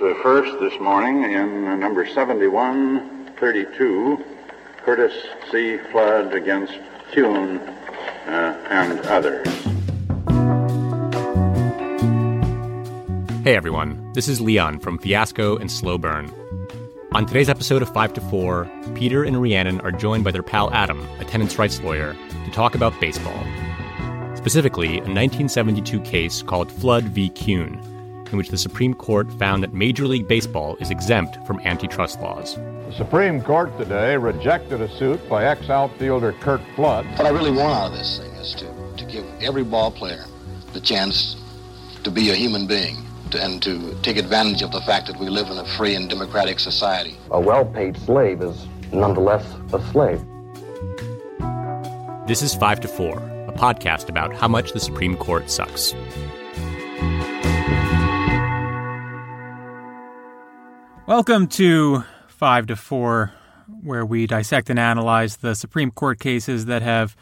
First this morning in number 7132, Curtis C. Flood against Kuhn uh, and others. Hey everyone, this is Leon from Fiasco and Slow Burn. On today's episode of 5 to 4, Peter and Rhiannon are joined by their pal Adam, a tenants' rights lawyer, to talk about baseball. Specifically, a 1972 case called Flood v. Kuhn, in which the Supreme Court found that Major League Baseball is exempt from antitrust laws. The Supreme Court today rejected a suit by ex outfielder Kirk Flood. What I really want out of this thing is to, to give every ball player the chance to be a human being to, and to take advantage of the fact that we live in a free and democratic society. A well paid slave is nonetheless a slave. This is 5 to 4, a podcast about how much the Supreme Court sucks. Welcome to 5 to 4, where we dissect and analyze the Supreme Court cases that have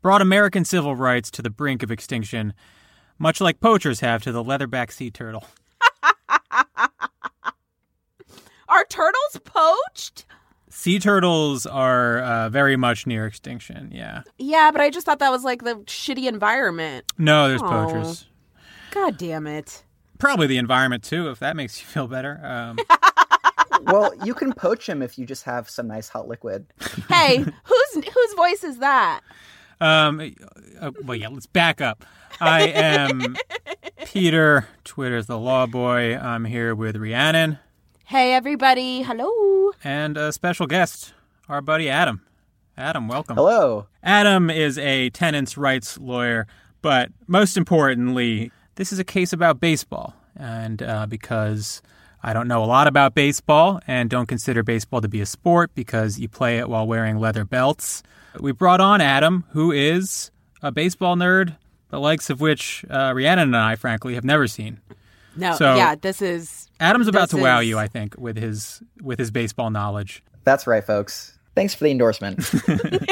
brought American civil rights to the brink of extinction, much like poachers have to the leatherback sea turtle. Are turtles poached? Sea turtles are uh, very much near extinction, yeah. Yeah, but I just thought that was like the shitty environment. No, there's Aw. poachers. God damn it. Probably the environment too, if that makes you feel better. Um, well, you can poach him if you just have some nice hot liquid. Hey, whose whose voice is that? um, uh, well, yeah, let's back up. I am Peter. Twitter's the law boy. I'm here with Rhiannon Hey everybody, hello. and a special guest, our buddy Adam. Adam, welcome. Hello. Adam is a tenants' rights lawyer, but most importantly, this is a case about baseball. And uh, because I don't know a lot about baseball and don't consider baseball to be a sport because you play it while wearing leather belts, we brought on Adam, who is a baseball nerd, the likes of which uh, Rhiannon and I, frankly, have never seen. No, So- yeah, this is Adam's about to This wow you, I think, with his with his baseball knowledge. That's right, folks. Thanks for the endorsement.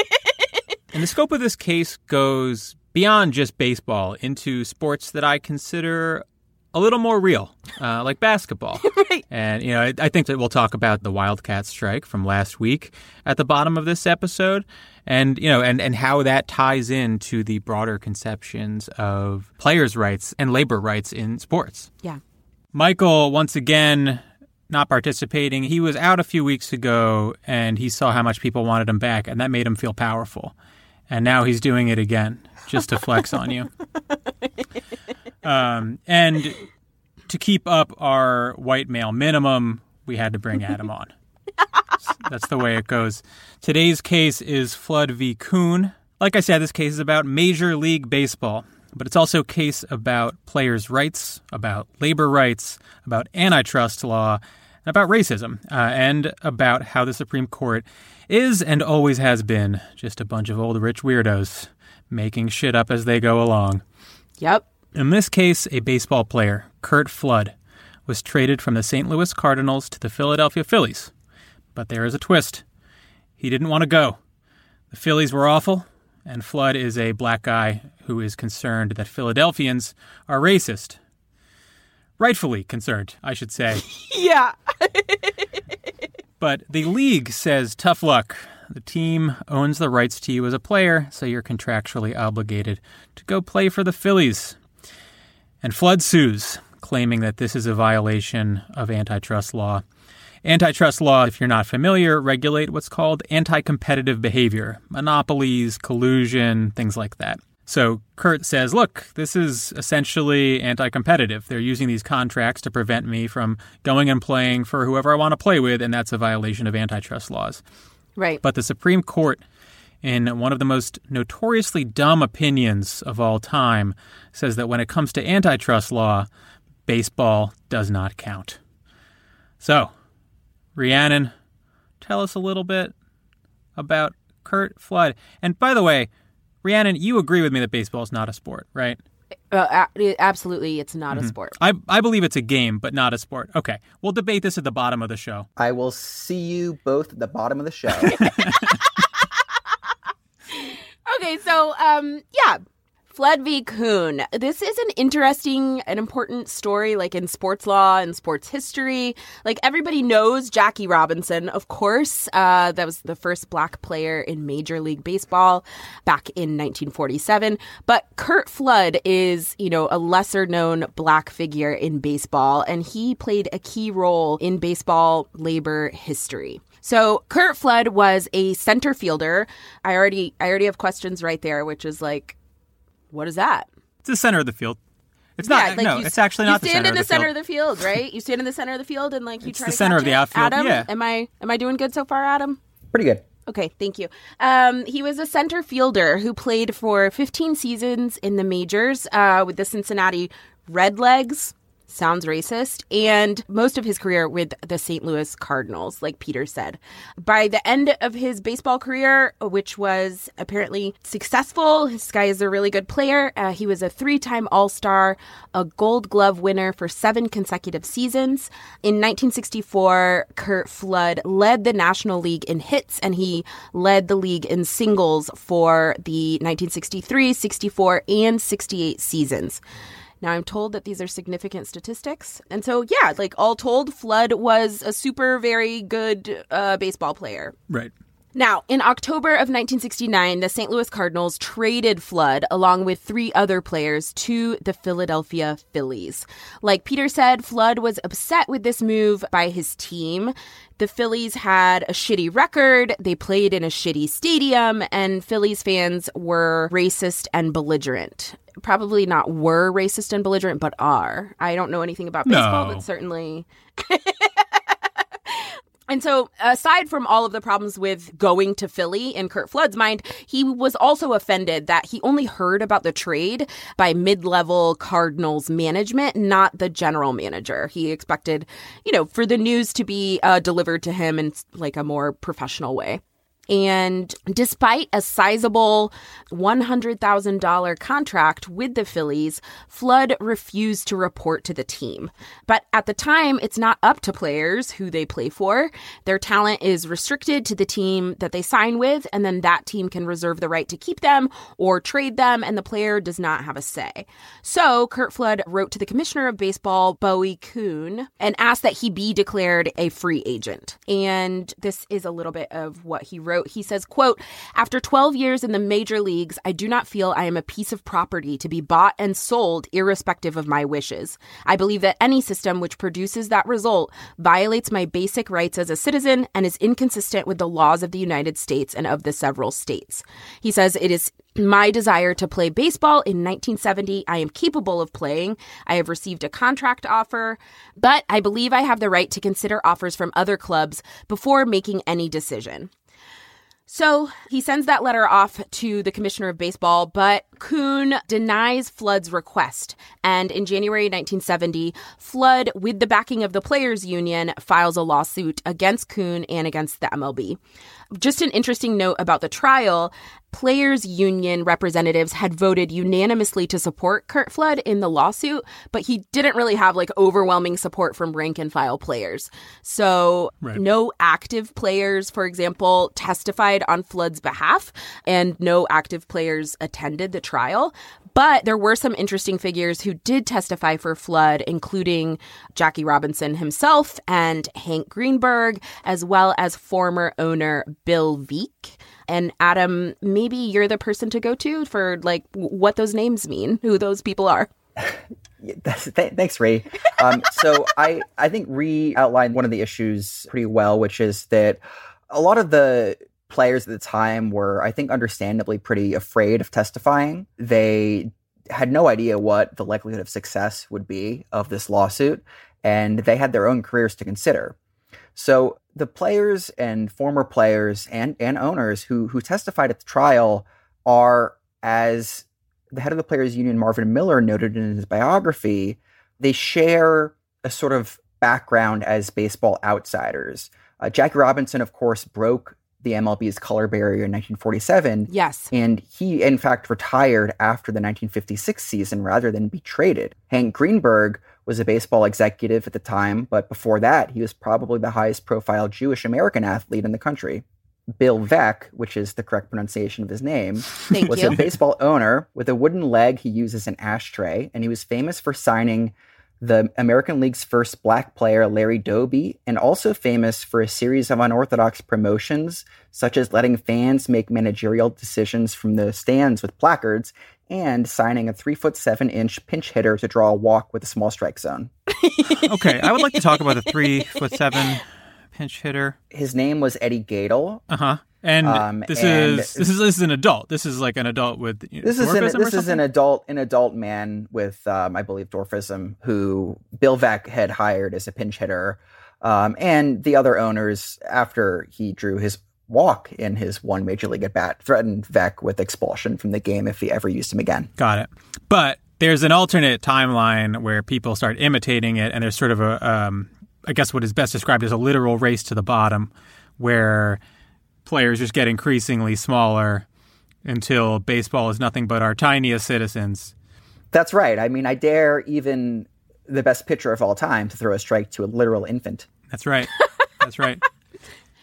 And the scope of this case goes beyond just baseball into sports that I consider a little more real, uh, like basketball. right. And, you know, I, I think that we'll talk about the Wildcat strike from last week at the bottom of this episode and, you know, and, and how that ties into the broader conceptions of players' rights and labor rights in sports. Yeah. Michael, once again, not participating. He was out a few weeks ago and he saw how much people wanted him back, and that made him feel powerful. And now he's doing it again just to flex on you. Um, and to keep up our white male minimum, we had to bring Adam on. That's the way it goes. Today's case is Flood v. Kuhn. Like I said, this case is about Major League Baseball, but it's also a case about players' rights, about labor rights, about antitrust law, and about racism, uh, and about how the Supreme Court is and always has been just a bunch of old rich weirdos making shit up as they go along. Yep. In this case, a baseball player, Curt Flood, was traded from the St. Louis Cardinals to the Philadelphia Phillies. But there is a twist. He didn't want to go. The Phillies were awful, and Flood is a black guy who is concerned that Philadelphians are racist. Rightfully concerned, I should say. Yeah. But the league says tough luck. The team owns the rights to you as a player, so you're contractually obligated to go play for the Phillies. And Flood sues, claiming that this is a violation of antitrust law. Antitrust law, if you're not familiar, regulate what's called anti-competitive behavior, monopolies, collusion, things like that. So Curt says, look, this is essentially anti competitive. They're using these contracts to prevent me from going and playing for whoever I want to play with, and that's a violation of antitrust laws. Right. But the Supreme Court, in one of the most notoriously dumb opinions of all time, says that when it comes to antitrust law, baseball does not count. So, Rhiannon, tell us a little bit about Curt Flood. And by the way, Rhiannon, you agree with me that baseball is not a sport, right? Uh, absolutely, it's not Mm-hmm. a sport. I, I believe it's a game, but not a sport. Okay, we'll debate this at the bottom of the show. I will see you both at the bottom of the show. Okay, so um, yeah, Flood v. Kuhn. This is an interesting and important story, like in sports law and sports history. Like everybody knows Jackie Robinson, of course. Uh, that was the first black player in Major League Baseball back in 1947. But Curt Flood is, you know, a lesser known black figure in baseball, and he played a key role in baseball labor history. So Curt Flood was a center fielder. I already I already have questions right there, which is like, what is that? It's the center of the field. It's not. like no, you, it's actually not you the stand center in the, of the center field. of the field, right? You stand in the center of the field and like you It's try the to center catch of the it. outfield, Adam, yeah. am I am I doing good so far, Adam? Pretty good. Okay, thank you. Um, he was a center fielder who played for 15 seasons in the majors uh, with the Cincinnati Redlegs. Sounds racist. And most of his career with the St. Louis Cardinals, like Peter said. By the end of his baseball career, which was apparently successful, this guy is a really good player. Uh, he was a three time All Star, a Gold Glove winner for seven consecutive seasons. In 1964, Curt Flood led the National League in hits and he led the league in singles for the 1963, 64, and 68 seasons. Now, I'm told that these are significant statistics. And so, yeah, like all told, Flood was a super, very good uh, baseball player. Right. Now, in October of 1969, the St. Louis Cardinals traded Flood along with three other players to the Philadelphia Phillies. Like Peter said, Flood was upset with this move by his team. The Phillies had a shitty record, they played in a shitty stadium, and Phillies fans were racist and belligerent. Probably not were racist and belligerent, but are. I don't know anything about baseball, No. but certainly and so, aside from all of the problems with going to Philly in Curt Flood's mind, he was also offended that he only heard about the trade by mid level Cardinals management, not the general manager. He expected, you know, for the news to be uh, delivered to him in like a more professional way. And despite a sizable $100,000 contract with the Phillies, Flood refused to report to the team. But at the time, it's not up to players who they play for. Their talent is restricted to the team that they sign with, and then that team can reserve the right to keep them or trade them, and the player does not have a say. So Curt Flood wrote to the commissioner of baseball, Bowie Kuhn, and asked that he be declared a free agent. And this is a little bit of what he wrote. He says, quote, after 12 years in the major leagues, I do not feel I am a piece of property to be bought and sold irrespective of my wishes. I believe that any system which produces that result violates my basic rights as a citizen and is inconsistent with the laws of the United States and of the several states. He says it is my desire to play baseball in 1970. I am capable of playing. I have received a contract offer, but I believe I have the right to consider offers from other clubs before making any decision. So he sends that letter off to the commissioner of baseball, but Kuhn denies Flood's request. And in January 1970, Flood, with the backing of the Players Union, files a lawsuit against Kuhn and against the MLB. Just an interesting note about the trial Players Union representatives had voted unanimously to support Curt Flood in the lawsuit, but he didn't really have like overwhelming support from rank and file players. So, Right. no active players, for example, testified on Flood's behalf, and no active players attended the trial. But there were some interesting figures who did testify for Flood, including Jackie Robinson himself and Hank Greenberg, as well as former owner Bill Veeck. And Adam, maybe you're the person to go to for like what those names mean, who those people are. Th- thanks, Ray. Um, so I, I think Ree outlined one of the issues pretty well, which is that a lot of the players at the time were, I think, understandably pretty afraid of testifying. They had no idea what the likelihood of success would be of this lawsuit, and they had their own careers to consider. So the players and former players and, and owners who who testified at the trial are, as the head of the players union, Marvin Miller, noted in his biography, they share a sort of background as baseball outsiders. Uh, Jackie Robinson, of course, broke the MLB's color barrier in 1947. Yes. And he, in fact, retired after the 1956 season rather than be traded. Hank Greenberg was a baseball executive at the time, but before that, he was probably the highest profile Jewish American athlete in the country. Bill Veeck, which is the correct pronunciation of his name, Thank was you. a baseball owner with a wooden leg he used as an ashtray, and he was famous for signing the American League's first black player, Larry Doby, and also famous for a series of unorthodox promotions, such as letting fans make managerial decisions from the stands with placards and signing a three foot seven inch pinch hitter to draw a walk with a small strike zone. Okay, I would like to talk about the three foot seven pinch hitter. His name was Eddie Gaedel. Uh huh. And Um, this and- is this is this is an adult. This is like an adult with you know, This is an, this is an adult an adult man with um, I believe dwarfism who Bill Veeck had hired as a pinch hitter, um, and the other owners after he drew his walk in his one major league at bat threatened Veeck with expulsion from the game if he ever used him again. Got it. But there's an alternate timeline where people start imitating it, and there's sort of a, um, I guess what is best described as a literal race to the bottom, where players just get increasingly smaller until baseball is nothing but our tiniest citizens. That's right. I mean, I dare even the best pitcher of all time to throw a strike to a literal infant. That's right. That's right.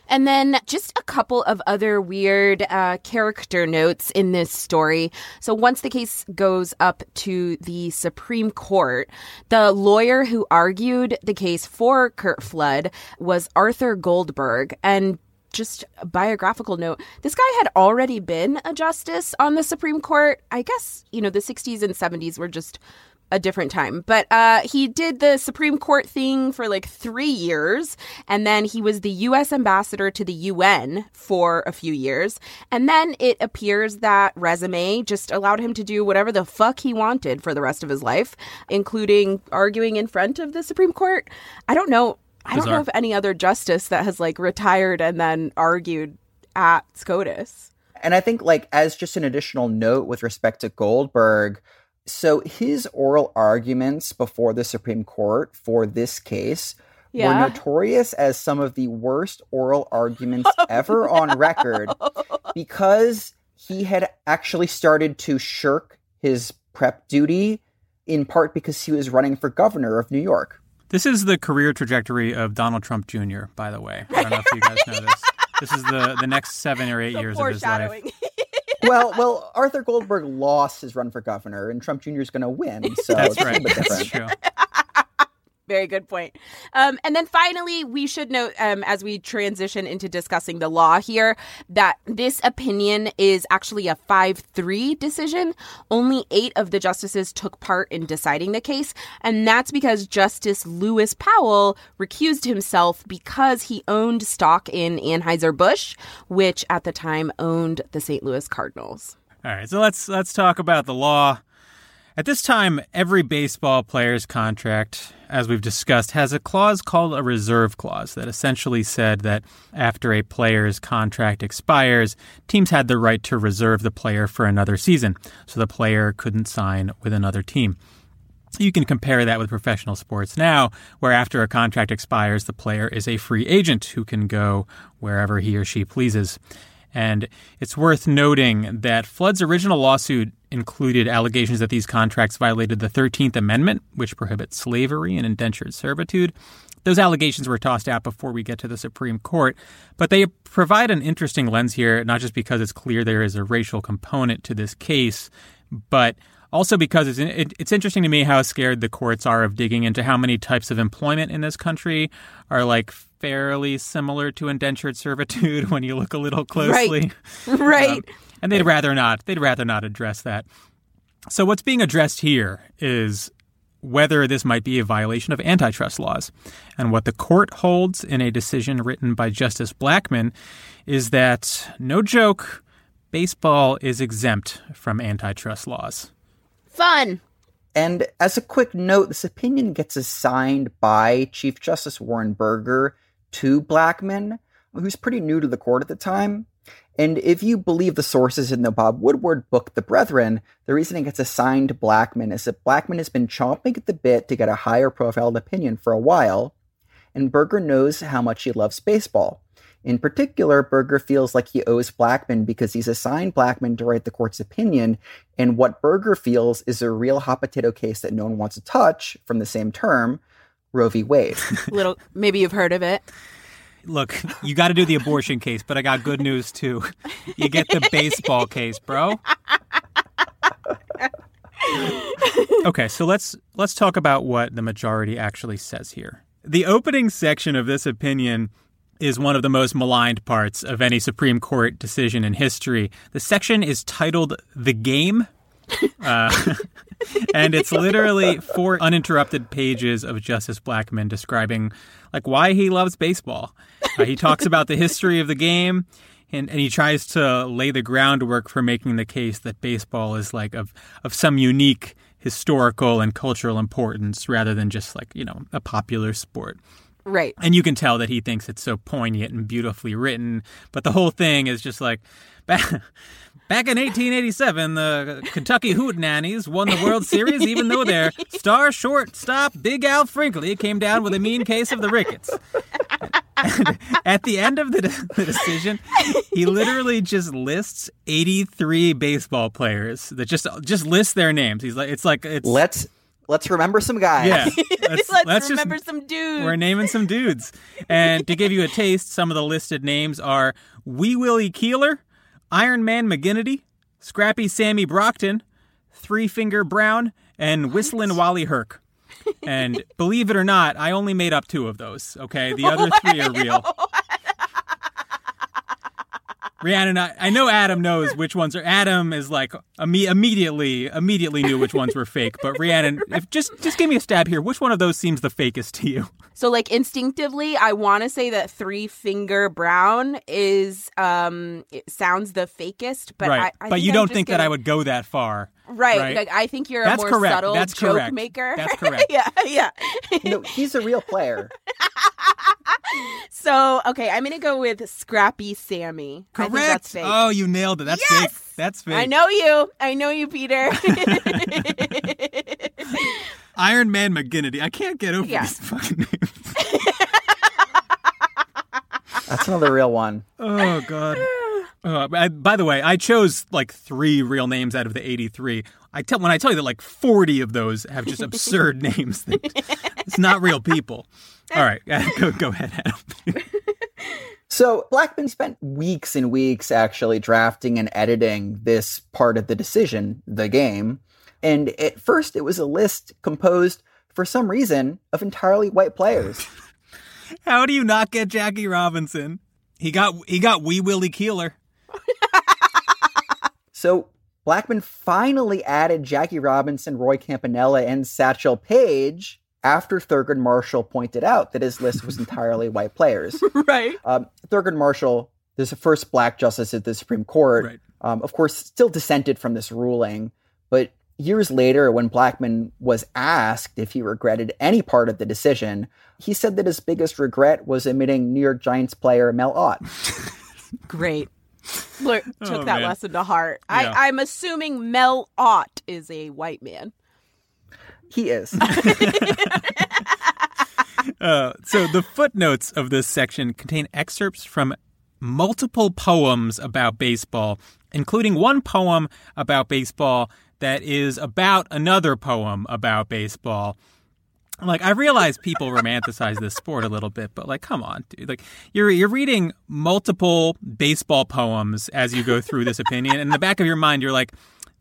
And then just a couple of other weird uh, character notes in this story. So once the case goes up to the Supreme Court, the lawyer who argued the case for Curt Flood was Arthur Goldberg. And just a biographical note this guy had already been a justice on the Supreme Court. I guess, you know, the 60s and 70s were just a different time. But uh, he did the Supreme Court thing for like three years. And then he was the U.S. ambassador to the UN for a few years. And then it appears that resume just allowed him to do whatever the fuck he wanted for the rest of his life, including arguing in front of the Supreme Court. I don't know. I don't know Bizarre. of any other justice that has like retired and then argued at SCOTUS. And I think, like, as just an additional note with respect to Goldberg, so his oral arguments before the Supreme Court for this case Yeah. were notorious as some of the worst oral arguments oh, ever on record because he had actually started to shirk his prep duty in part because he was running for governor of New York. This is the career trajectory of Donald Trump Jr., by the way. I don't know if you guys know this. This is the, the next seven or eight years of his life. Well, well, Arthur Goldberg lost his run for governor, and Trump Jr. is going to win. So That's right. little That's different. true. Very good point. Um, and then finally, we should note um, as we transition into discussing the law here that this opinion is actually a 5 3 decision. Only eight of the justices took part in deciding the case. And that's because Justice Lewis Powell recused himself because he owned stock in Anheuser-Busch, which at the time owned the St. Louis Cardinals. All right, so let's let's talk about the law. At this time, every baseball player's contract, as we've discussed, has a clause called a reserve clause that essentially said that after a player's contract expires, teams had the right to reserve the player for another season, so the player couldn't sign with another team. You can compare that with professional sports now, where after a contract expires, the player is a free agent who can go wherever he or she pleases. And it's worth noting that Flood's original lawsuit included allegations that these contracts violated the 13th Amendment, which prohibits slavery and indentured servitude. Those allegations were tossed out before we get to the Supreme Court, but they provide an interesting lens here, not just because it's clear there is a racial component to this case, but also because it's, it, it's interesting to me how scared the courts are of digging into how many types of employment in this country are like fairly similar to indentured servitude when you look a little closely. right. Um, and they'd rather not. They'd rather not address that. So what's being addressed here is whether this might be a violation of antitrust laws. And what the court holds in a decision written by Justice Blackmun is that no joke, baseball is exempt from antitrust laws. Fun. And as a quick note, this opinion gets assigned by Chief Justice Warren Burger to Blackmun, who's pretty new to the court at the time. And if you believe the sources in the Bob Woodward book, The Brethren, the reason it gets assigned to Blackmun is that Blackmun has been chomping at the bit to get a higher profiled opinion for a while, and Burger knows how much he loves baseball. In particular, Burger feels like he owes Blackmun because he's assigned Blackmun to write the court's opinion, and what Burger feels is a real hot potato case that no one wants to touch from the same term, Roe v. Wade. Little, maybe you've heard of it. look, you got to do the abortion case, but I got good news too. You get the baseball case, bro. okay, so let's let's talk about what the majority actually says here. The opening section of this opinion is one of the most maligned parts of any Supreme Court decision in history. The section is titled "The Game." Uh, and it's literally four uninterrupted pages of Justice Blackmun describing like why he loves baseball. Uh, he talks about the history of the game, and, and he tries to lay the groundwork for making the case that baseball is like of of some unique historical and cultural importance rather than just like you know a popular sport. Right. And you can tell that he thinks it's so poignant and beautifully written, but the whole thing is just like back, back in 1887, the Kentucky Hootenannies won the World Series even though their star shortstop Big Al Frinkley, came down with a mean case of the rickets. at the end of the, the decision, he literally just lists 83 baseball players that just just list their names. He's like, it's like it's Let's let's remember some guys. yeah. Let's, just- remember some dudes. We're naming some dudes. And to give you a taste, some of the listed names are Wee Willie Keeler, Iron Man McGinnity, Scrappy Sammy Brockton, Three Finger Brown, and Whistlin' Wally Herc. And believe it or not, I only made up two of those. Okay, the other three are real. Rhiannon, I, I know Adam knows which ones are. Adam is like imme- immediately, immediately knew which ones were fake. But Rhiannon, if just just give me a stab here. Which one of those seems the fakest to you? So like instinctively, I want to say that Three Finger Brown is um it sounds the fakest, but right, I, I but think you don't just think that gonna- I would go that far. Right, right? Like, I think you're That's a more correct. subtle That's joke correct. maker. That's correct. yeah, yeah. No, he's a real player. So okay, I'm gonna go with Scrappy Sammy. I think that's fake. Oh, you nailed it. That's Yes! fake. That's fake. I know you. I know you, Peter. Iron Man McGinnity. I can't get over Yeah. these fucking names. That's another real one. Oh god. Uh, by, by the way, I chose like three real names out of the 83. I tell when I tell you that like 40 of those have just absurd names. that- it's not real people. All right, go go ahead, Adam. So Blackmun spent weeks and weeks actually drafting and editing this part of the decision, the game. And at first, it was a list composed, for some reason, of entirely white players. How do you not get Jackie Robinson? He got he got Wee Willie Keeler. So Blackmun finally added Jackie Robinson, Roy Campanella, and Satchel Paige after Thurgood Marshall pointed out that his list was entirely white players. right. Um, Thurgood Marshall, there's the first black justice at the Supreme Court, Right. um, of course, still dissented from this ruling. But years later, when Blackmun was asked if he regretted any part of the decision, he said that his biggest regret was admitting New York Giants player Mel Ott. Great. Look, took Oh, that man. lesson to heart. Yeah. I, I'm assuming Mel Ott is a white man. He is. Uh, so the footnotes of this section contain excerpts from multiple poems about baseball, including one poem about baseball that is about another poem about baseball. Like I realize people romanticize this sport a little bit, but like, come on, dude! Like you're you're reading multiple baseball poems as you go through this opinion, and in the back of your mind, you're like,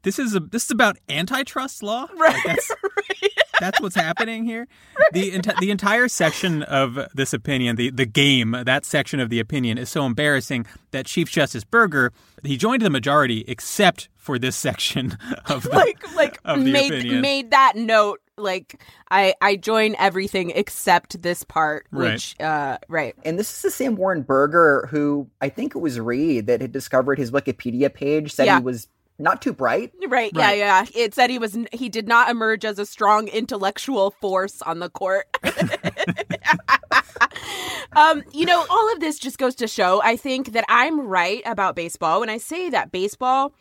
this is a this is about antitrust law. Right. that's, that's what's happening here. The enti- the entire section of this opinion, the the game, that section of the opinion is so embarrassing that Chief Justice Burger he joined the majority except for this section of the Like, like of the made opinion. made that note. Like, I I join everything except this part, Right. which uh, right. And this is the same Warren Burger who I think it was Reed that had discovered his Wikipedia page, said Yeah. he was not too bright. Right, Right. yeah, yeah. It said he was he did not emerge as a strong intellectual force on the court. um, you know, all of this just goes to show I think that I'm right about baseball when I say that baseball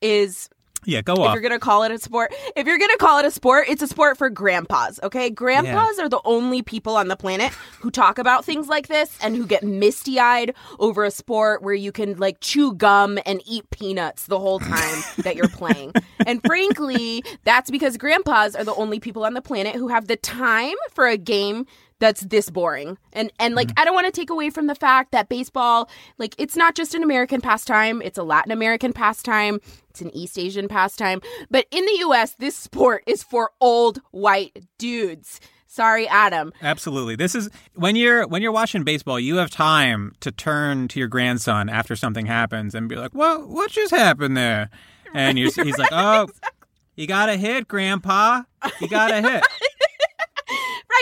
is yeah, go if you're gonna call it a sport if you're gonna call it a sport it's a sport for grandpas okay? Grandpas are the only people on the planet who talk about things like this and who get misty-eyed over a sport where you can like chew gum and eat peanuts the whole time that you're playing. And frankly that's because grandpas are the only people on the planet who have the time for a game that's this boring. And and like mm-hmm. I don't want to take away from the fact that baseball, like it's not just an American pastime, it's a Latin American pastime, it's an East Asian pastime, but in the US this sport is for old white dudes. Sorry, Adam. Absolutely. This is when you're when you're watching baseball, you have time to turn to your grandson after something happens and be like, "Well, what just happened there?" And he's like, "Oh, you got a hit, Grandpa. You got a hit."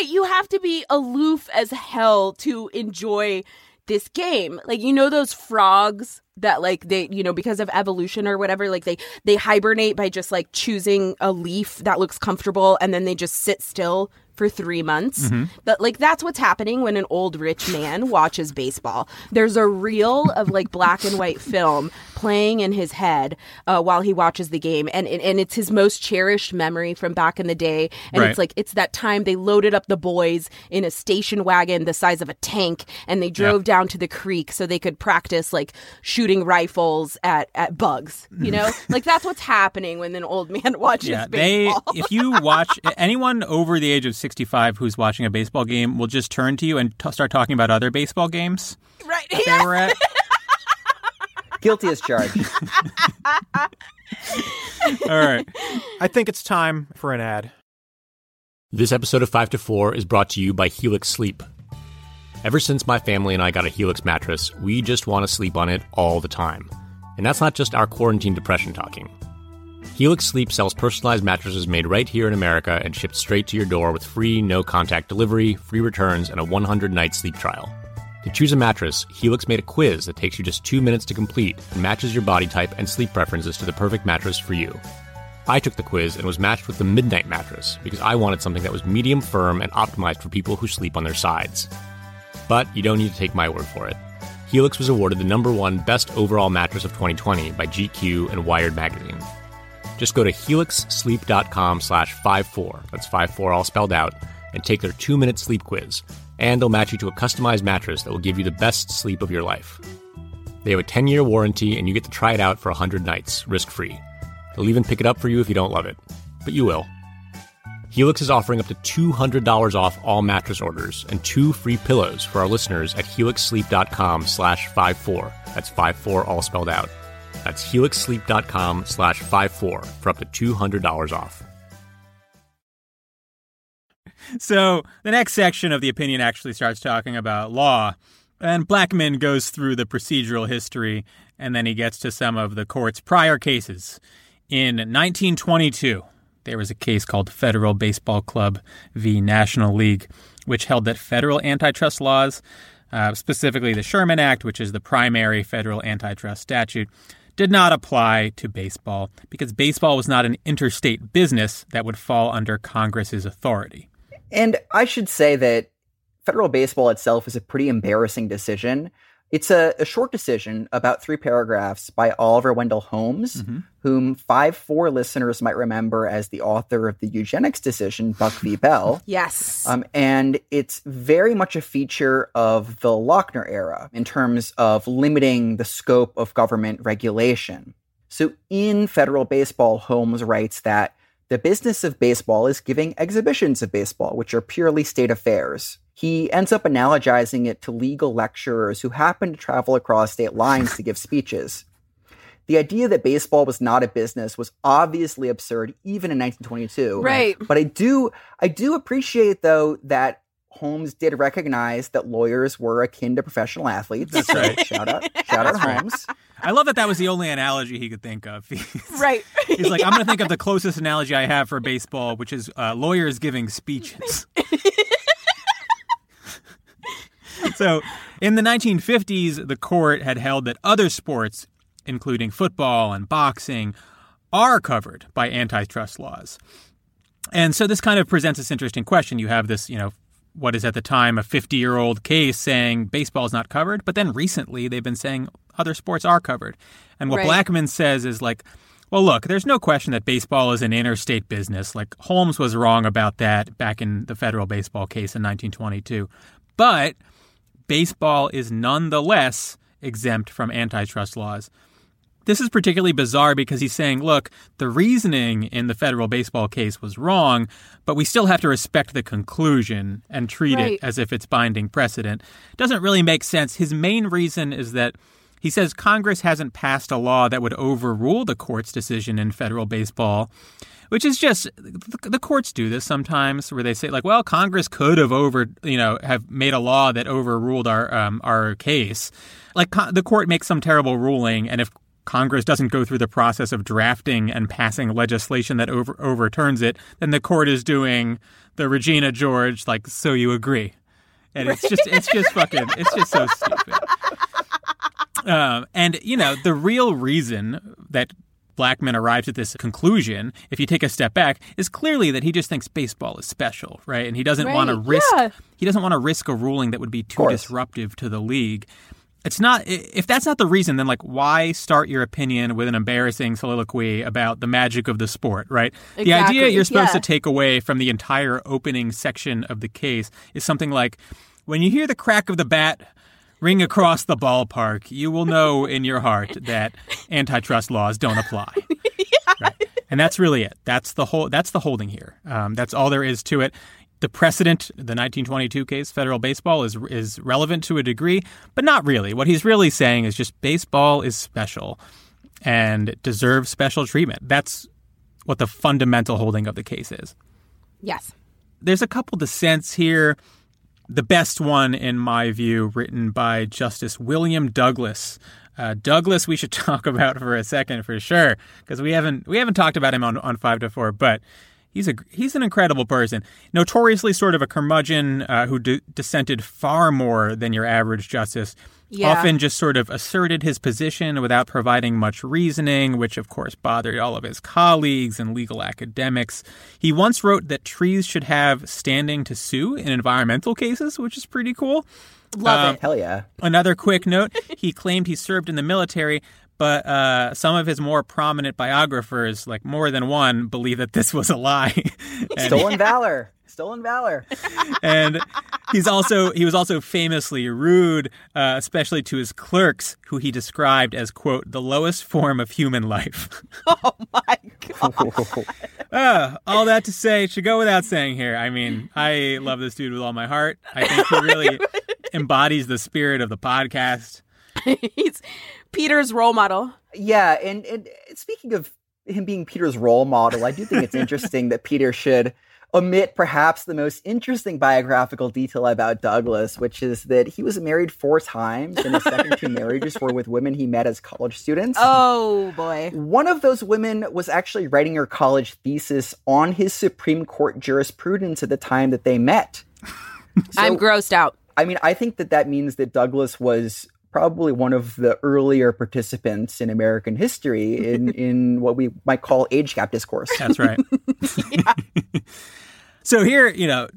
Right, you have to be aloof as hell to enjoy this game. Like you know those frogs that like they you know because of evolution or whatever like they they hibernate by just like choosing a leaf that looks comfortable and then they just sit still for three months. Mm-hmm. That like that's what's happening when an old rich man watches baseball. There's a reel of like black and white film playing in his head uh, while he watches the game, and, and and it's his most cherished memory from back in the day. And Right. it's like it's that time they loaded up the boys in a station wagon the size of a tank, and they drove down to the creek so they could practice like shooting rifles at at bugs. You know, like that's what's happening when an old man watches Yeah, they. baseball. If you watch anyone over the age of sixty-five who's watching a baseball game, will just turn to you and t- start talking about other baseball games right? that they were at. Guilty as charged. All right. I think it's time for an ad. This episode of 5 to 4 is brought to you by Helix Sleep. Ever since my family and I got a Helix mattress, we just want to sleep on it all the time. And that's not just our quarantine depression talking. Helix Sleep sells personalized mattresses made right here in America and shipped straight to your door with free, no contact delivery, free returns, and a 100 night sleep trial. To choose a mattress, Helix made a quiz that takes you just two minutes to complete and matches your body type and sleep preferences to the perfect mattress for you. I took the quiz and was matched with the Midnight mattress because I wanted something that was medium firm and optimized for people who sleep on their sides. But you don't need to take my word for it. Helix was awarded the number one best overall mattress of 2020 by GQ and Wired magazine. Just go to helixsleep.com slash 54, that's 54 all spelled out, and take their two-minute sleep quiz, and they'll match you to a customized mattress that will give you the best sleep of your life. They have a 10-year warranty, and you get to try it out for 100 nights, risk-free. They'll even pick it up for you if you don't love it. But you will. Helix is offering up to $200 off all mattress orders and two free pillows for our listeners at helixsleep.com slash 54. That's 54 all spelled out. That's helixsleep.com slash 54 for up to $200 off. So the next section of the opinion actually starts talking about law, and Blackmun goes through the procedural history, and then he gets to some of the court's prior cases. In 1922, there was a case called Federal Baseball Club v. National League, which held that federal antitrust laws, uh, specifically the Sherman Act, which is the primary federal antitrust statute, did not apply to baseball because baseball was not an interstate business that would fall under Congress's authority. And I should say that federal baseball itself is a pretty embarrassing decision. It's a, a short decision, about three paragraphs, by Oliver Wendell Holmes, whom 5 4 listeners might remember as the author of the eugenics decision, Buck v. Bell. Yes. Um, and it's very much a feature of the Lochner era in terms of limiting the scope of government regulation. So in federal baseball, Holmes writes that the business of baseball is giving exhibitions of baseball, which are purely state affairs. He ends up analogizing it to legal lecturers who happen to travel across state lines to give speeches. The idea that baseball was not a business was obviously absurd even in 1922. Right. But I do I do appreciate though that Holmes did recognize that lawyers were akin to professional athletes. That's right. Shout out shout out Holmes. I love that that was the only analogy he could think of. He's, right. he's like, I'm going to think of the closest analogy I have for baseball, which is uh, lawyers giving speeches. so, in the 1950s, the court had held that other sports, including football and boxing, are covered by antitrust laws. And so this kind of presents this interesting question. You have this, you know, what is at the time a 50 year old case saying baseball is not covered, but then recently they've been saying other sports are covered. And what Right. Blackmun says is like, well, look, there's no question that baseball is an interstate business. Like Holmes was wrong about that back in the federal baseball case in 1922. But baseball is nonetheless exempt from antitrust laws. This is particularly bizarre because he's saying, look, the reasoning in the federal baseball case was wrong, but we still have to respect the conclusion and treat Right. it as if it's binding precedent. Doesn't really make sense. His main reason is that he says Congress hasn't passed a law that would overrule the court's decision in federal baseball, which is just the, courts do this sometimes where they say like, well, Congress could have over, you know, have made a law that overruled our um, our case. Like the court makes some terrible ruling and if Congress doesn't go through the process of drafting and passing legislation that over, overturns it, then the court is doing the Regina George like so you agree. And it's just it's just fucking it's just so stupid. Um, and you know the real reason that Blackmun arrives at this conclusion, if you take a step back, is clearly that he just thinks baseball is special, right? And he doesn't want to risk yeah. he doesn't want to risk a ruling that would be too disruptive to the league. It's not if that's not the reason, then like why start your opinion with an embarrassing soliloquy about the magic of the sport, right? The idea you're supposed yeah. to take away from the entire opening section of the case is something like when you hear the crack of the bat ring across the ballpark, you will know in your heart that antitrust laws don't apply. Right. And that's really it. That's the whole. That's the holding here. Um, that's all there is to it. The precedent, the 1922 case, federal baseball, is is relevant to a degree, but not really. What he's really saying is just baseball is special and deserves special treatment. That's what the fundamental holding of the case is Yes. there's a couple dissents here. The best one, in my view, written by Justice William Douglas. Uh, Douglas, we should talk about for a second for sure, because we haven't we haven't talked about him on, on five to four, but he's a he's an incredible person. Notoriously, sort of a curmudgeon uh, who d- dissented far more than your average justice. Yeah. Often just sort of asserted his position without providing much reasoning, which of course bothered all of his colleagues and legal academics. He once wrote that trees should have standing to sue in environmental cases, which is pretty cool. Love Um, it. Hell yeah. Another quick note he claimed he served in the military, but uh, some of his more prominent biographers, like more than one, believe that this was a lie. and, Stolen valor. Stolen valor. and he's also he was also famously rude, uh, especially to his clerks, who he described as quote the lowest form of human life. Oh my god. Uh, all that to say, should go without saying here. I mean, I love this dude with all my heart. I think he really embodies the spirit of the podcast. He's Peter's role model. Yeah, and, and speaking of him being Peter's role model, I do think it's interesting that Peter should omit perhaps the most interesting biographical detail about Douglas, which is that he was married four times, and his second two marriages were with women he met as college students. Oh boy. One of those women was actually writing her college thesis on his Supreme Court jurisprudence at the time that they met. I'm grossed out. I mean, I think that that means that Douglas was probably one of the earlier participants in American history in, in what we might call age gap discourse. That's right. so here, you know,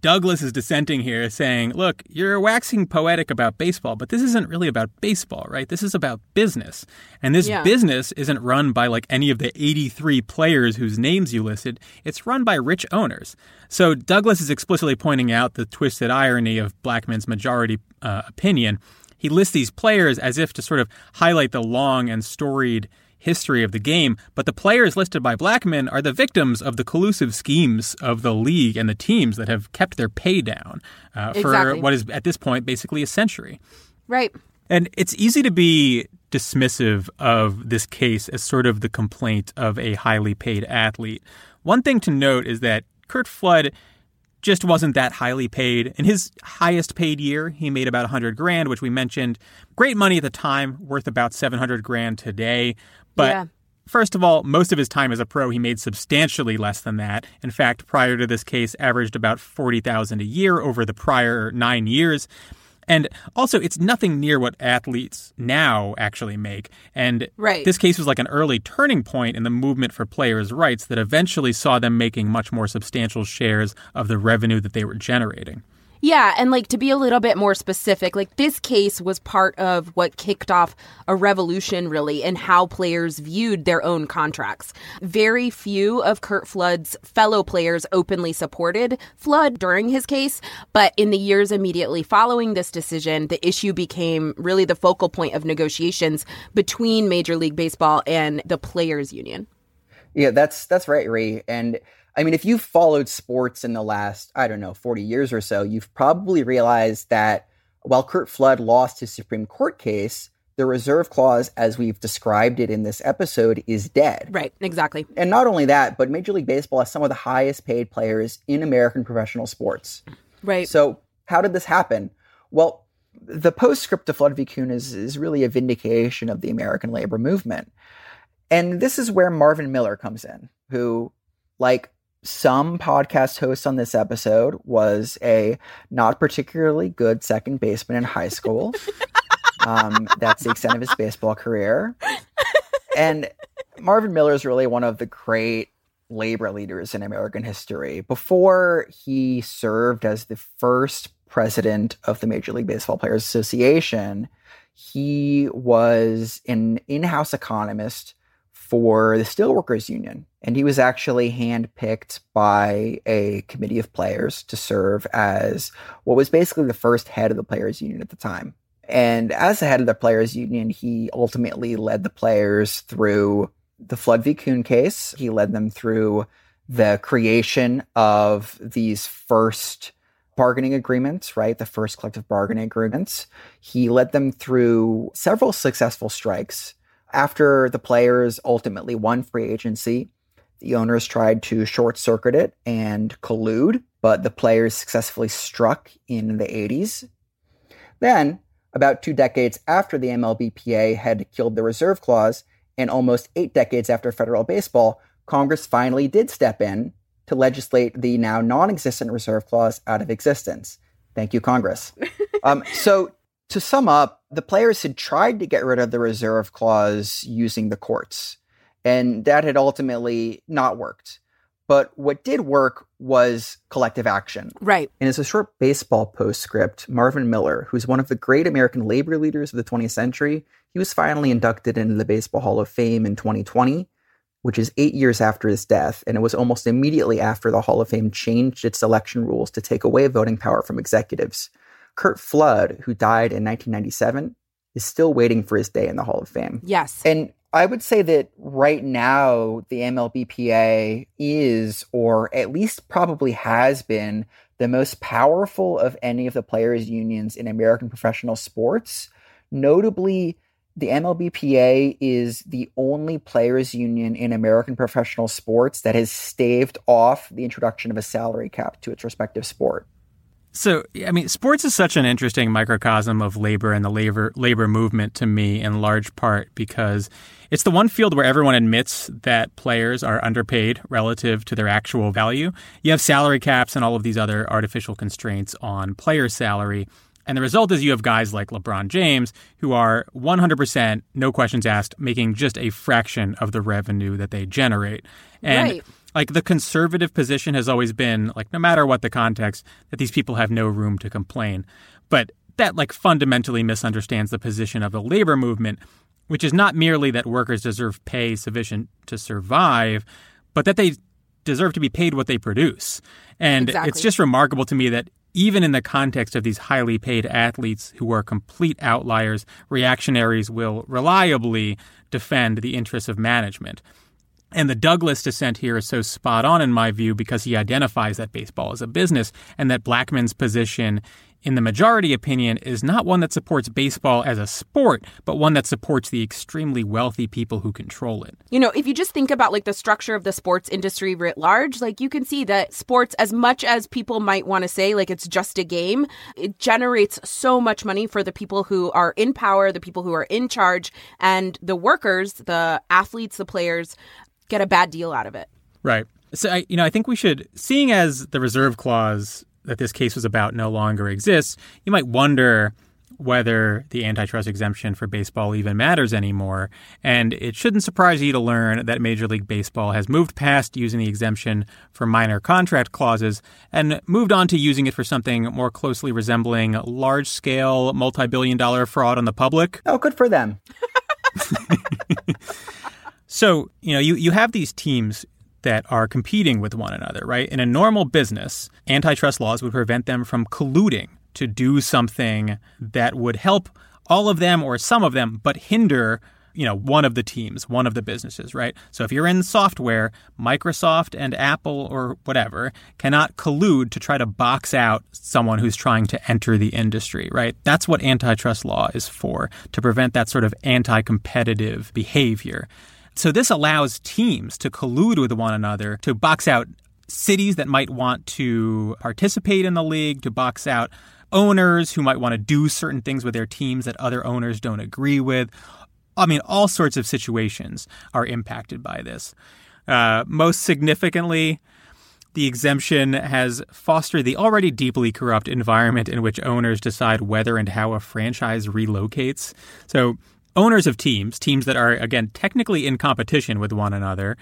Douglas is dissenting here, saying, look, you're waxing poetic about baseball, but this isn't really about baseball, right? This is about business. And this Yeah. business isn't run by like any of the 83 players whose names you listed. It's run by rich owners. So Douglas is explicitly pointing out the twisted irony of Blackmun's majority uh, opinion. He lists these players as if to sort of highlight the long and storied history of the game, but the players listed by Blackmun are the victims of the collusive schemes of the league and the teams that have kept their pay down uh, for Exactly. what is at this point basically a century. Right. And it's easy to be dismissive of this case as sort of the complaint of a highly paid athlete. One thing to note is that Curt Flood just wasn't that highly paid. In his highest paid year, he made about 100 grand, which we mentioned. Great money at the time, worth about 700 grand today. But Yeah. First of all, most of his time as a pro, he made substantially less than that. In fact, prior to this case, averaged about forty thousand a year over the prior nine years. And also, it's nothing near what athletes now actually make. And Right. this case was like an early turning point in the movement for players' rights that eventually saw them making much more substantial shares of the revenue that they were generating. Yeah, and like to be a little bit more specific, like this case was part of what kicked off a revolution really in how players viewed their own contracts. Very few of Curt Flood's fellow players openly supported Flood during his case, but in the years immediately following this decision, the issue became really the focal point of negotiations between Major League Baseball and the players union. Yeah, that's that's right, Ray. And I mean, if you've followed sports in the last, I don't know, 40 years or so, you've probably realized that while Curt Flood lost his Supreme Court case, the reserve clause, as we've described it in this episode, is dead. Right, exactly. And not only that, but Major League Baseball has some of the highest paid players in American professional sports. Right. So, how did this happen? Well, the postscript to Flood v. Kuhn is, is really a vindication of the American labor movement. And this is where Marvin Miller comes in, who, like some podcast hosts on this episode, was a not particularly good second baseman in high school. um, that's the extent of his baseball career. And Marvin Miller is really one of the great labor leaders in American history. Before he served as the first president of the Major League Baseball Players Association, he was an in house economist for the Steelworkers Union. And he was actually handpicked by a committee of players to serve as what was basically the first head of the Players Union at the time. And as the head of the Players Union, he ultimately led the players through the Flood v. Kuhn case. He led them through the creation of these first bargaining agreements, right? The first collective bargaining agreements. He led them through several successful strikes after the players ultimately won free agency, the owners tried to short circuit it and collude, but the players successfully struck in the 80s. Then, about two decades after the MLBPA had killed the reserve clause, and almost eight decades after federal baseball, Congress finally did step in to legislate the now non existent reserve clause out of existence. Thank you, Congress. um, so, to sum up, the players had tried to get rid of the reserve clause using the courts, and that had ultimately not worked. But what did work was collective action. Right. And as a short baseball postscript, Marvin Miller, who's one of the great American labor leaders of the 20th century, he was finally inducted into the Baseball Hall of Fame in 2020, which is eight years after his death. And it was almost immediately after the Hall of Fame changed its election rules to take away voting power from executives. Curt Flood, who died in 1997, is still waiting for his day in the Hall of Fame. Yes. And I would say that right now, the MLBPA is, or at least probably has been, the most powerful of any of the players' unions in American professional sports. Notably, the MLBPA is the only players' union in American professional sports that has staved off the introduction of a salary cap to its respective sport. So, I mean, sports is such an interesting microcosm of labor and the labor labor movement to me in large part because it's the one field where everyone admits that players are underpaid relative to their actual value. You have salary caps and all of these other artificial constraints on player salary. And the result is you have guys like LeBron James who are 100%, no questions asked, making just a fraction of the revenue that they generate. And right like the conservative position has always been like no matter what the context that these people have no room to complain but that like fundamentally misunderstands the position of the labor movement which is not merely that workers deserve pay sufficient to survive but that they deserve to be paid what they produce and exactly. it's just remarkable to me that even in the context of these highly paid athletes who are complete outliers, reactionaries will reliably defend the interests of management. And the Douglas dissent here is so spot on in my view because he identifies that baseball is a business and that Blackmun's position in the majority opinion is not one that supports baseball as a sport, but one that supports the extremely wealthy people who control it. You know, if you just think about like the structure of the sports industry writ large, like you can see that sports, as much as people might want to say like it's just a game, it generates so much money for the people who are in power, the people who are in charge, and the workers, the athletes, the players get a bad deal out of it. Right. So, I, you know, I think we should, seeing as the reserve clause that this case was about no longer exists, you might wonder whether the antitrust exemption for baseball even matters anymore. And it shouldn't surprise you to learn that Major League Baseball has moved past using the exemption for minor contract clauses and moved on to using it for something more closely resembling large scale, multi billion dollar fraud on the public. Oh, good for them. so, you know, you, you have these teams that are competing with one another, right? In a normal business, antitrust laws would prevent them from colluding to do something that would help all of them or some of them, but hinder you know one of the teams one of the businesses right? So if you're in software microsoft and apple or whatever cannot collude to try to box out someone who's trying to enter the industry right? That's what antitrust law is for to prevent that sort of anti-competitive behavior so this allows teams to collude with one another to box out cities that might want to participate in the league to box out owners who might want to do certain things with their teams that other owners don't agree with. I mean, all sorts of situations are impacted by this. Uh, most significantly, the exemption has fostered the already deeply corrupt environment in which owners decide whether and how a franchise relocates. So, owners of teams, teams that are, again, technically in competition with one another,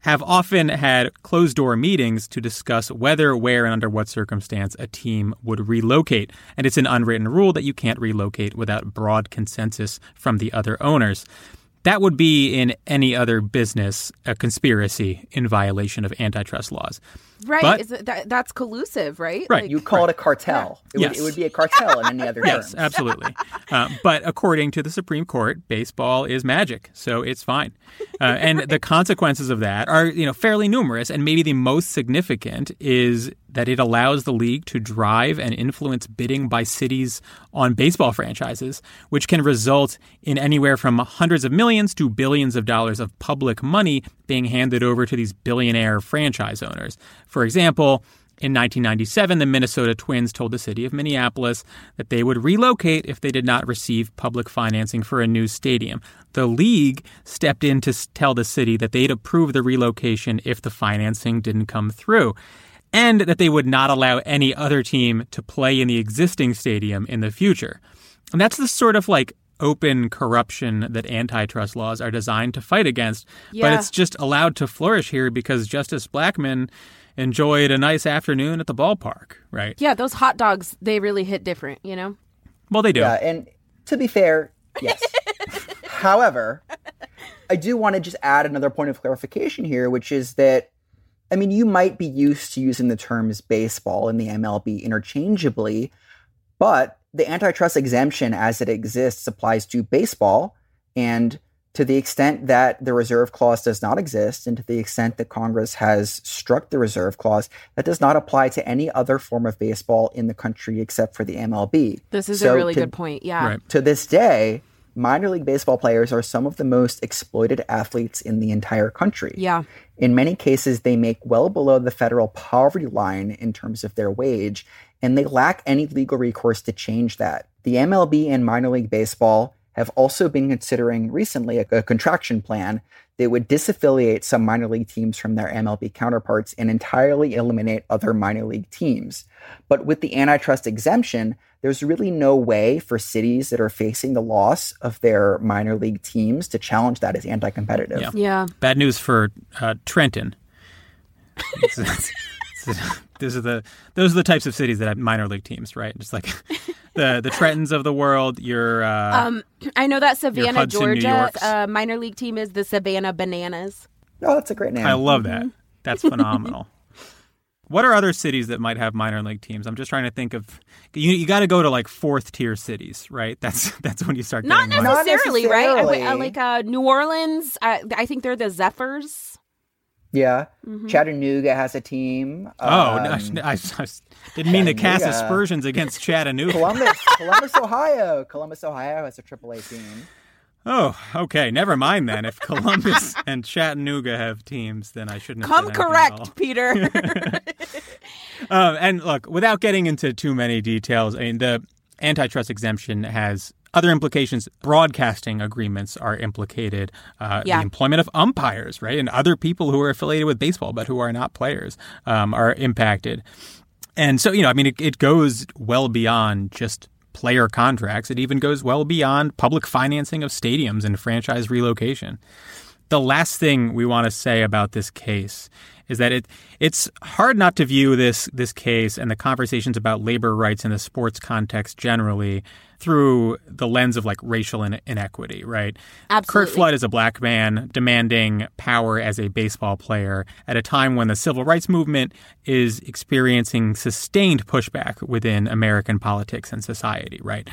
have often had closed door meetings to discuss whether, where, and under what circumstance a team would relocate. And it's an unwritten rule that you can't relocate without broad consensus from the other owners. That would be in any other business a conspiracy in violation of antitrust laws. Right. But, Is that, that's collusive, right? Right. Like, You call it a cartel. It, Yes. would, it would be a cartel in any other Yes, terms. absolutely. Uh, but according to the Supreme Court, baseball is magic, so it's fine. Uh, and the consequences of that are, you know, fairly numerous. And maybe the most significant is that it allows the league to drive and influence bidding by cities on baseball franchises, which can result in anywhere from hundreds of millions to billions of dollars of public money being handed over to these billionaire franchise owners. For example, in 1997, the Minnesota Twins told the city of Minneapolis that they would relocate if they did not receive public financing for a new stadium. The league stepped in to tell the city that they'd approve the relocation if the financing didn't come through, and that they would not allow any other team to play in the existing stadium in the future. And that's the sort of like open corruption that antitrust laws are designed to fight against. But it's just allowed to flourish here because Justice Blackmun enjoyed a nice afternoon at the ballpark, right? yeah, those hot dogs, they really hit different, you know? Well, they do. Yeah, and to be fair, yes. However, I do want to just add another point of clarification here, which is that, I mean, you might be used to using the terms baseball and the MLB interchangeably, but the antitrust exemption as it exists applies to baseball. And to the extent that the reserve clause does not exist, and to the extent that Congress has struck the reserve clause, that does not apply to any other form of baseball in the country except for the MLB. This is So a really to- good point. Yeah. Right. to this day, minor league baseball players are some of the most exploited athletes in the entire country. Yeah. In many cases, they make well below the federal poverty line in terms of their wage, and they lack any legal recourse to change that. The MLB and minor league baseball have also been considering recently a, a contraction plan that would disaffiliate some minor league teams from their MLB counterparts and entirely eliminate other minor league teams. But with the antitrust exemption, there's really no way for cities that are facing the loss of their minor league teams to challenge that as anti competitive. Yeah. Yeah. Bad news for uh, Trenton. Those are the those are the types of cities that have minor league teams, right? Just like the the Trentons of the world. Your uh, Um, I know that Savannah, Hudson, Georgia Yorks. uh, minor league team is the Savannah Bananas. Oh, that's a great name. I love Mm-hmm. that. That's phenomenal. what are other cities that might have minor league teams? I'm just trying to think of. You you got to go to like fourth tier cities, right? That's that's when you start. Not getting minor- necessarily, right? I went- uh, like uh, New Orleans, uh, I think they're the Zephyrs. Yeah. Mm-hmm. Chattanooga has a team. Oh, Um, no, I, I, I didn't mean to cast aspersions against Chattanooga. Columbus, Columbus, Ohio. Columbus, Ohio has a AAA team. Oh, okay. Never mind then. If Columbus and Chattanooga have teams, then I shouldn't have Come said anything at all. correct, Peter. Um, and look, without getting into too many details, I mean, the antitrust exemption has other implications. Broadcasting agreements are implicated. Uh, Yeah. The employment of umpires, right, and other people who are affiliated with baseball but who are not players um, are impacted. And so, you know, I mean, it, it goes well beyond just player contracts. It even goes well beyond public financing of stadiums and franchise relocation. The last thing we want to say about this case is that it it's hard not to view this this case and the conversations about labor rights in the sports context generally through the lens of like racial in- inequity, right? Absolutely. Curt Flood is a black man demanding power as a baseball player at a time when the civil rights movement is experiencing sustained pushback within American politics and society, right?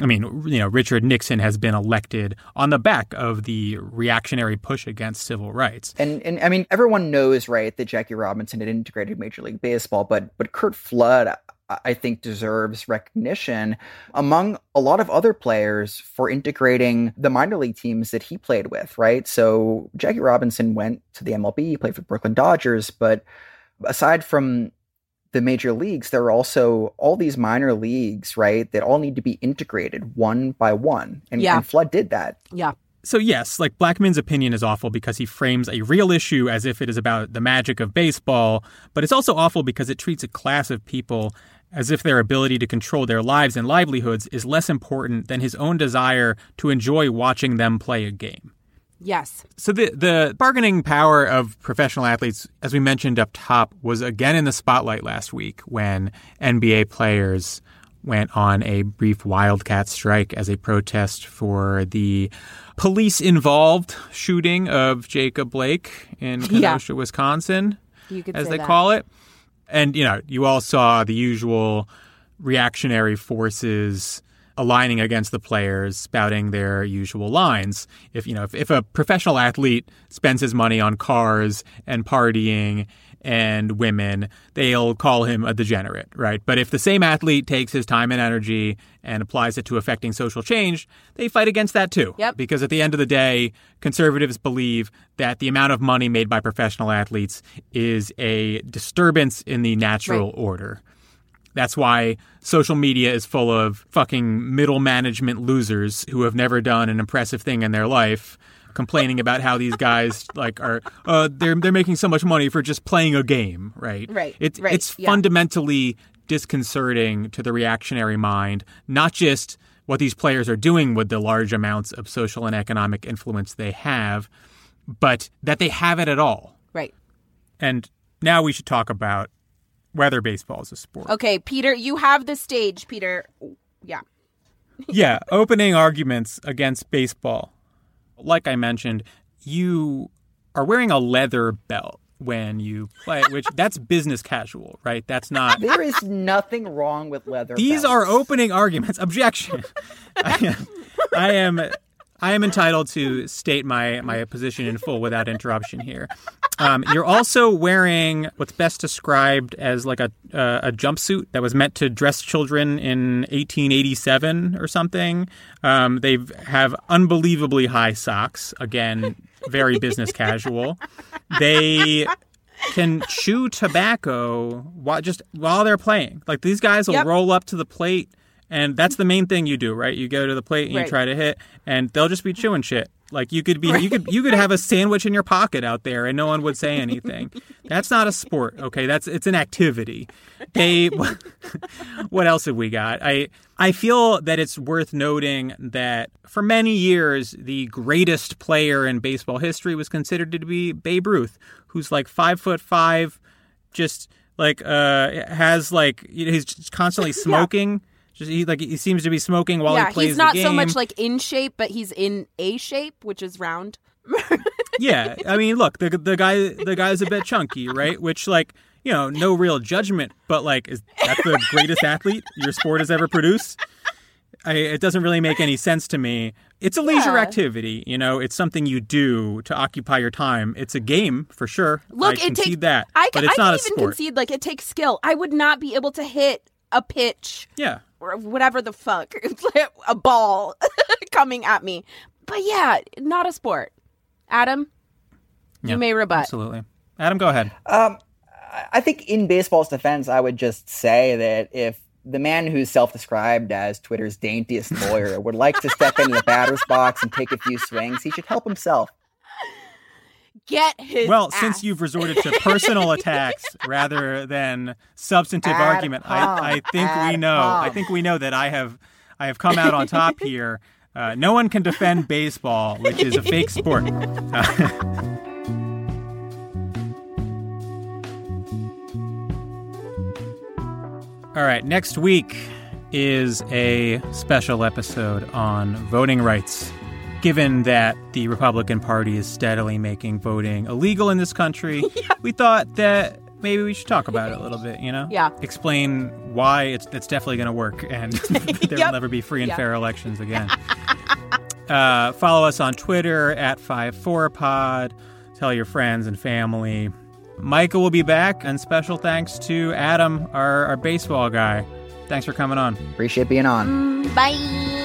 I mean, you know, Richard Nixon has been elected on the back of the reactionary push against civil rights. And and I mean, everyone knows, right, that Jackie Robinson had integrated Major League Baseball, but but Curt Flood, I think, deserves recognition among a lot of other players for integrating the minor league teams that he played with, right? So Jackie Robinson went to the MLB, he played for the Brooklyn Dodgers, but aside from the major leagues, there are also all these minor leagues, right, that all need to be integrated one by one. And, Yeah. and Flood did that. Yeah. So, yes, like Blackmun's opinion is awful because he frames a real issue as if it is about the magic of baseball, but it's also awful because it treats a class of people as if their ability to control their lives and livelihoods is less important than his own desire to enjoy watching them play a game. Yes. So the the bargaining power of professional athletes, as we mentioned up top, was again in the spotlight last week when NBA players went on a brief wildcat strike as a protest for the police involved shooting of Jacob Blake in Yeah. Kenosha, Wisconsin, You could as they that. call it. And you know, you all saw the usual reactionary forces aligning against the players, spouting their usual lines. If you know, if, if a professional athlete spends his money on cars and partying and women, they'll call him a degenerate, right? But if the same athlete takes his time and energy and applies it to affecting social change, they fight against that too. Yep. Because at the end of the day, conservatives believe that the amount of money made by professional athletes is a disturbance in the natural Right. order. That's why social media is full of fucking middle management losers who have never done an impressive thing in their life, complaining about how these guys like are uh, they're they're making so much money for just playing a game, right? Right, It's right, it's yeah. fundamentally disconcerting to the reactionary mind, not just what these players are doing with the large amounts of social and economic influence they have, but that they have it at all. Right. And now we should talk about whether baseball is a sport. Okay, Peter, you have the stage, Peter. Yeah. yeah, opening arguments against baseball. Like I mentioned, you are wearing a leather belt when you play, which that's business casual, right? That's not. There is nothing wrong with leather. These belts. are opening arguments. Objection. I am, I am, I am entitled to state my my position in full without interruption here. Um, you're also wearing what's best described as like a uh, a jumpsuit that was meant to dress children in 1887 or something. Um, they have unbelievably high socks. Again, very business casual. They can chew tobacco while just while they're playing. Like these guys will Yep. roll up to the plate, and that's the main thing you do, right? You go to the plate and Right. you try to hit, and they'll just be chewing shit. Like you could be, you could, you could have a sandwich in your pocket out there, and no one would say anything. That's not a sport, okay? That's it's an activity. They, what else have we got? I I feel that it's worth noting that for many years the greatest player in baseball history was considered to be Babe Ruth, who's like five foot five, just like uh has like you know, he's constantly smoking. Just he like he seems to be smoking while yeah, he plays he's not the so much like in shape, but he's in A shape, which is round. yeah, I mean, look, the the guy the guy's a bit chunky, right? Which like you know, no real judgment, but like, is that the greatest athlete your sport has ever produced? I, it doesn't really make any sense to me. It's a leisure Yeah. activity, you know. It's something you do to occupy your time. It's a game for sure. Look, I it concede takes that, I, but can- it's I not a even sport. concede like it takes skill. I would not be able to hit a pitch Yeah, or whatever the fuck, a ball coming at me. But yeah, not a sport. Adam, Yeah, you may rebut. absolutely. Adam, go ahead. Um, I- I think in baseball's defense, I would just say that if the man who's self-described as Twitter's daintiest lawyer would like to step into the batter's box and take a few swings, he should help himself. Get his Well, ass. since you've resorted to personal attacks rather than substantive Ad argument. I, I think we Ad know. I think we know that I have I have come out on top here. Uh, no one can defend baseball, which is a fake sport. All right, next week is a special episode on voting rights. Given that the Republican Party is steadily making voting illegal in this country, we thought that maybe we should talk about it a little bit, you know? Yeah. Explain why it's, it's definitely going to work and there Yep. will never be free and Yeah. fair elections again. uh, follow us on Twitter at 54pod. Tell your friends and family. Michael will be back, and special thanks to Adam, our, our baseball guy. Thanks for coming on. Appreciate being on. Bye.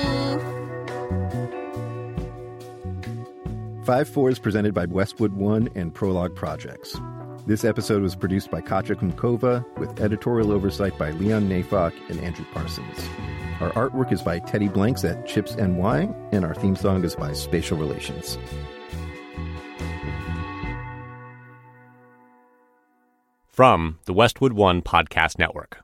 Five Four is presented by Westwood One and Prologue Projects. This episode was produced by Katja Kumkova with editorial oversight by Leon Nayfakh and Andrew Parsons. Our artwork is by Teddy Blanks at Chips NY, and our theme song is by Spatial Relations. From the Westwood One Podcast Network.